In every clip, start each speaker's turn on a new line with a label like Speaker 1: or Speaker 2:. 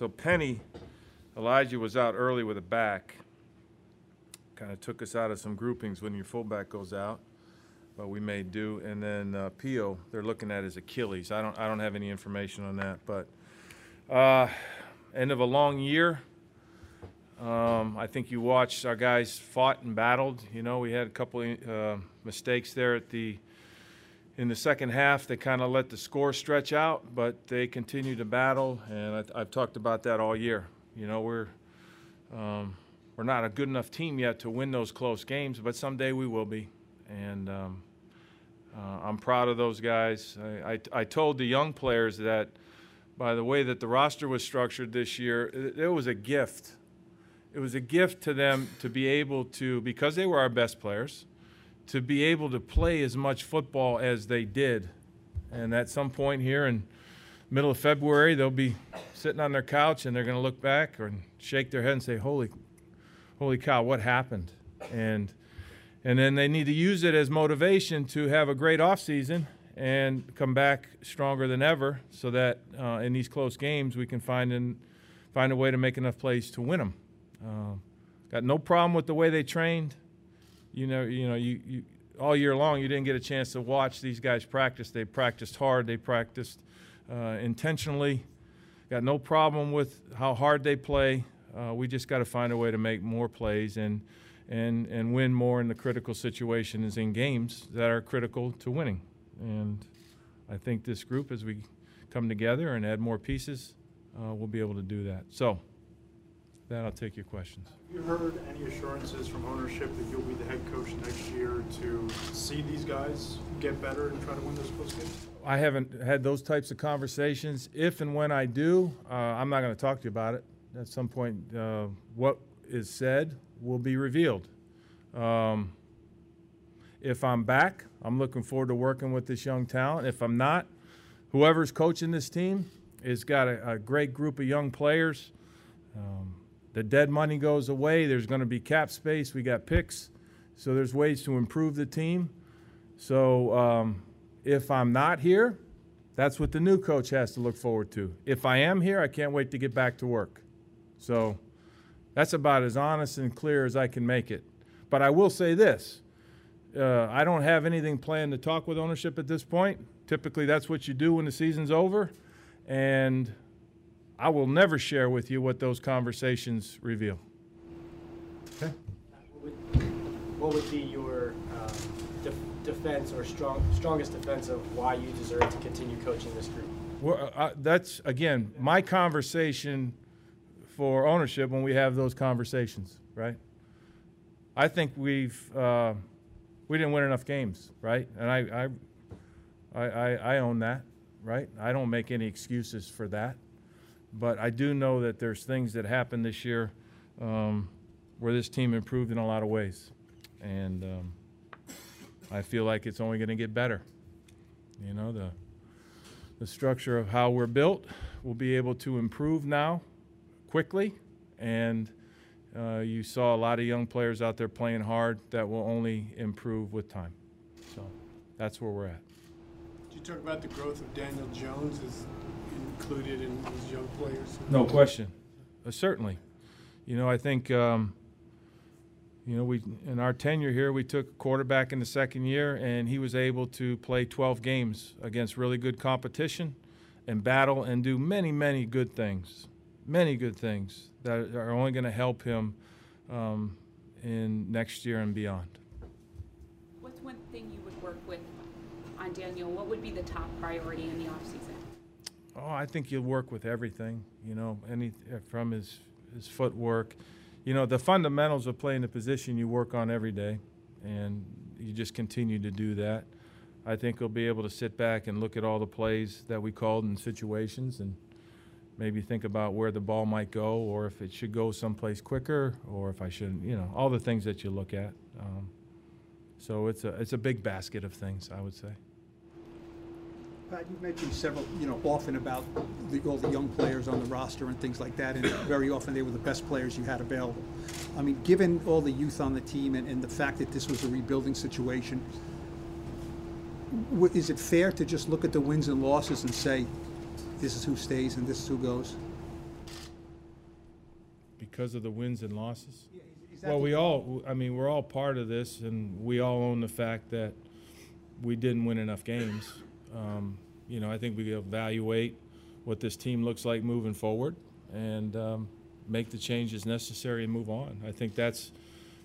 Speaker 1: so Penny, Elijhaa was out early with a back. Kind of took us out of some groupings when your fullback goes out, but we made do. And then uh, Pio, they're looking at his Achilles. I don't, I don't have any information on that, but uh, end of a long year. Um, I think you watched our guys fought and battled. You know, we had a couple uh, mistakes there at the in the second half. They kind of let the score stretch out, but they continued to battle, and I, have talked about that all year. You know, we're um, we're not a good enough team yet to win those close games, but someday we will be, and um, uh, I'm proud of those guys. I, I, I told the young players that by the way that the roster was structured this year, it, it was a gift it was a gift to them to be able to, because they were our best players, to be able to play as much football as they did. And at some point here in middle of February, they'll be sitting on their couch and they're going to look back and shake their head and say, "Holy, holy cow, what happened?" And and then they need to use it as motivation to have a great offseason and come back stronger than ever, so that uh, in these close games we can find in, find a way to make enough plays to win them. Um, got no problem with the way they trained. You know, you know, you, you all year long you didn't get a chance to watch these guys practice. They practiced hard. They practiced uh, intentionally. Got no problem with how hard they play. Uh, we just got to find a way to make more plays and and and win more in the critical situations in games that are critical to winning. And I think this group, as we come together and add more pieces, uh, we'll be able to do that. So that, I'll take your questions.
Speaker 2: Have you heard any assurances from ownership that you'll be the head coach next year to see these guys get better and try to win those close games?
Speaker 1: I haven't had those types of conversations. If and when I do, uh, I'm not going to talk to you about it. At some point, uh, what is said will be revealed. Um, if I'm back, I'm looking forward to working with this young talent. If I'm not, whoever's coaching this team has got a, a great group of young players. Um, the dead money goes away. There's going to be cap space. We got picks. So there's ways to improve the team. So um, if I'm not here, that's what the new coach has to look forward to. If I am here, I can't wait to get back to work. So that's about as honest and clear as I can make it. But I will say this uh, I don't have anything planned to talk with ownership at this point. Typically, that's what you do when the season's over. And I will never share with you what those conversations reveal.
Speaker 3: Okay? What would, be your uh, def defense or strong, strongest defense of why you deserve to continue coaching this group?
Speaker 1: Well, uh, that's, again, my conversation for ownership when we have those conversations, right? I think we've, uh, we didn't win enough games, right? And I, I, I, I own that, right? I don't make any excuses for that. But I do know that there's things that happened this year um, where this team improved in a lot of ways. And um, I feel like it's only going to get better. You know, the, the structure of how we're built We'll be able to improve now quickly. And uh, you saw a lot of young players out there playing hard that will only improve with time. So that's where we're at.
Speaker 2: Did you talk about the growth of Daniel Jones? Is included in these young players?
Speaker 1: No question. Uh, certainly. You know, I think, um, you know, we in our tenure here, we took a quarterback in the second year, and he was able to play 12 games against really good competition and battle and do many, many good things, many good things that are only going to help him um, in next year and beyond.
Speaker 4: What's one thing you would work with on Daniel? What would be the top priority in the offseason?
Speaker 1: Oh, I think you'll work with everything, you know, any from his his footwork. You know, the fundamentals of playing the position you work on every day, and you just continue to do that. I think he'll be able to sit back and look at all the plays that we called in situations and maybe think about where the ball might go or if it should go someplace quicker or if I shouldn't, you know, all the things that you look at. Um, so it's a, it's a big basket of things, I would say.
Speaker 5: Pat, you've mentioned several, you know, often about the, all the young players on the roster and things like that, and very often they were the best players you had available. I mean, given all the youth on the team and, and the fact that this was a rebuilding situation, is it fair to just look at the wins and losses and say, this is who stays and this is who goes?
Speaker 1: because of the wins and losses?
Speaker 5: That
Speaker 1: Well, we all, I mean, we're all part of this, and we all own the fact that we didn't win enough games. Um, you know, I think we evaluate what this team looks like moving forward and um, make the changes necessary and move on. I think that's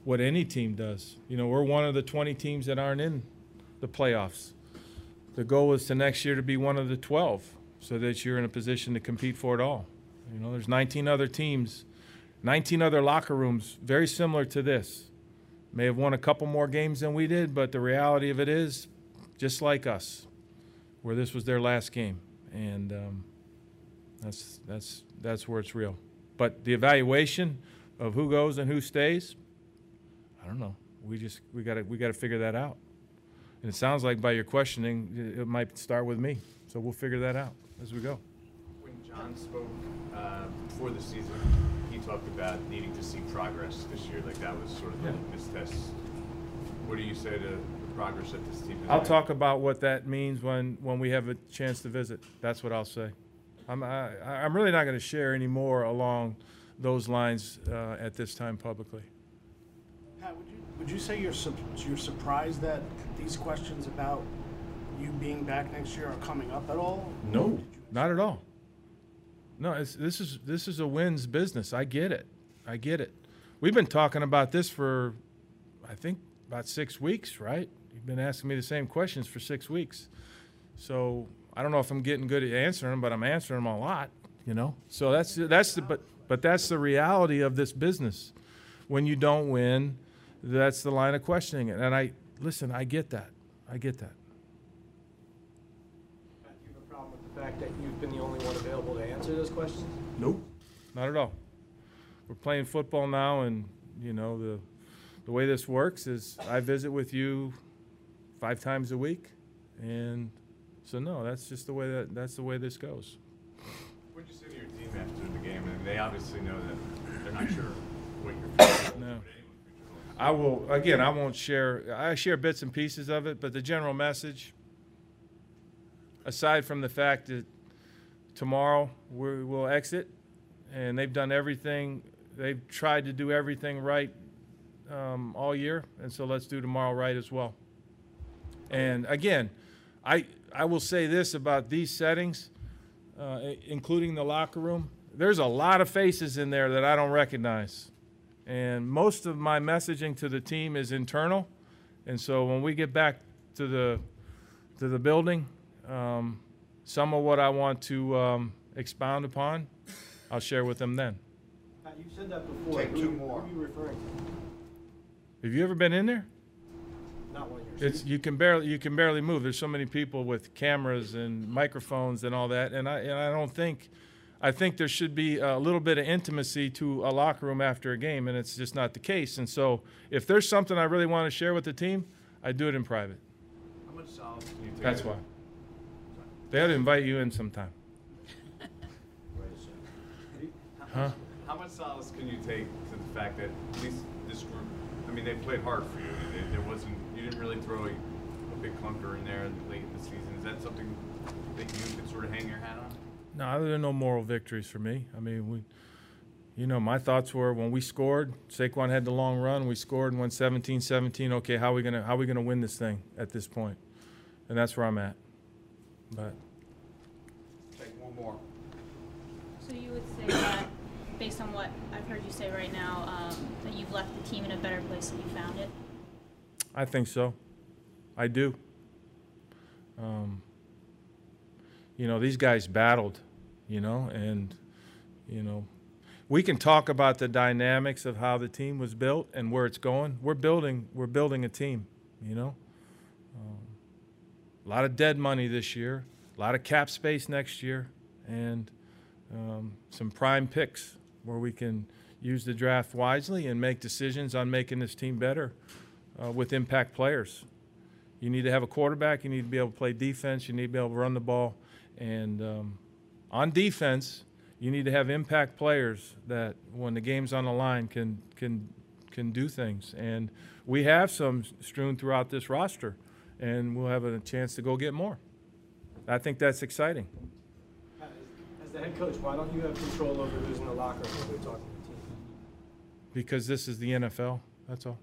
Speaker 1: what any team does. You know, we're one of the 20 teams that aren't in the playoffs. The goal is to next year to be one of the 12 so that you're in a position to compete for it all. You know, there's 19 other teams 19 other locker rooms very similar to this. May have won a couple more games than we did, but the reality of it is, just like us, where this was their last game, and um, that's that's that's where it's real. But the evaluation of who goes and who stays, I don't know. We just we got to we got to figure that out. And it sounds like by your questioning, it- it might start with me. So we'll figure that out as we go.
Speaker 6: When John spoke uh, before the season, he talked about needing to see progress this year, like that was sort of the
Speaker 1: Yeah.
Speaker 6: litmus test. What do you say to the progress that this team has
Speaker 1: I'll
Speaker 6: made?
Speaker 1: talk about what that means when, when we have a chance to visit. That's what I'll say. I'm, I, I'm really not going to share any more along those lines uh, at this time publicly.
Speaker 7: Pat, would you, would you say you're, sup- you're surprised that these questions about you being back next year are coming up at all?
Speaker 1: No, not at all. No, it's, this is this is a wins business. I get it. I get it. We've been talking about this for, I think, about six weeks, right? You've been asking me the same questions for six weeks. So I don't know if I'm getting good at answering them, but I'm answering them a lot. You know. So that's that's the but but that's the reality of this business. When you don't win, that's the line of questioning. And I listen. I get that. I get that.
Speaker 3: Do you have a problem with the fact that you've been the only one available to answer those questions?
Speaker 1: Nope. Not at all. We're playing football now, and you know the the way this works is I visit with you five times a week, and so no, that's just the way that that's the way this goes.
Speaker 6: What'd you say to your team after the game? And they obviously know that they're not sure what you're. holds,
Speaker 1: No.
Speaker 6: what anyone's future holds.
Speaker 1: I will again. I won't share. I share bits and pieces of it, but the general message, aside from the fact that tomorrow we will exit, and they've done everything. They've tried to do everything right um, all year, and so let's do tomorrow right as well. And again, I I will say this about these settings, uh, including the locker room. There's a lot of faces in there that I don't recognize. And most of my messaging to the team is internal. And so when we get back to the, to the building, um, some of what I want to um, expound upon, I'll share with them then.
Speaker 3: Pat, you've said that before.
Speaker 7: Take two more.
Speaker 3: Who are you referring to?
Speaker 1: Have you ever been in there?
Speaker 3: Not one of yours.
Speaker 1: It's, you can barely, you can barely move. There's so many people with cameras and microphones and all that. And I, and I don't think, I think there should be a little bit of intimacy to a locker room after a game, and it's just not the case. And so if there's something I really want to share with the team, I do it in private.
Speaker 6: How much solace can you take?
Speaker 1: That's why. They ought to invite you in sometime. Huh?
Speaker 6: How much solace can you take to the fact that at least this group, I mean, they played hard for you. There- There wasn't, you didn't really throw a, a big clunker in there late in the season. Is that something that you could sort of hang your hat on?
Speaker 1: No, there are no moral victories for me. I mean, we, you know, my thoughts were when we scored, Saquon had the long run, we scored and went 17-17. Okay, how are we gonna how are we gonna win this thing at this point? And that's where I'm at. But
Speaker 7: Take one more.
Speaker 8: So you would say that, based on what I've heard you say right now, um, that you've left the team in a better place than you found it?
Speaker 1: I think so. I do. Um, you know, these guys battled, you know, and, you know, we can talk about the dynamics of how the team was built and where it's going. We're building, we're building a team, you know. Um, a lot of dead money this year, a lot of cap space next year, and um, some prime picks where we can use the draft wisely and make decisions on making this team better uh, with impact players. You need to have a quarterback. You need to be able to play defense. You need to be able to run the ball. And um, on defense, you need to have impact players that, when the game's on the line, can can can do things. And we have some strewn throughout this roster, and we'll have a chance to go get more. I think that's exciting
Speaker 3: the head coach, why don't you have control over who's in the locker room when we're talking to the team?
Speaker 1: Because this is the NFL. That's all.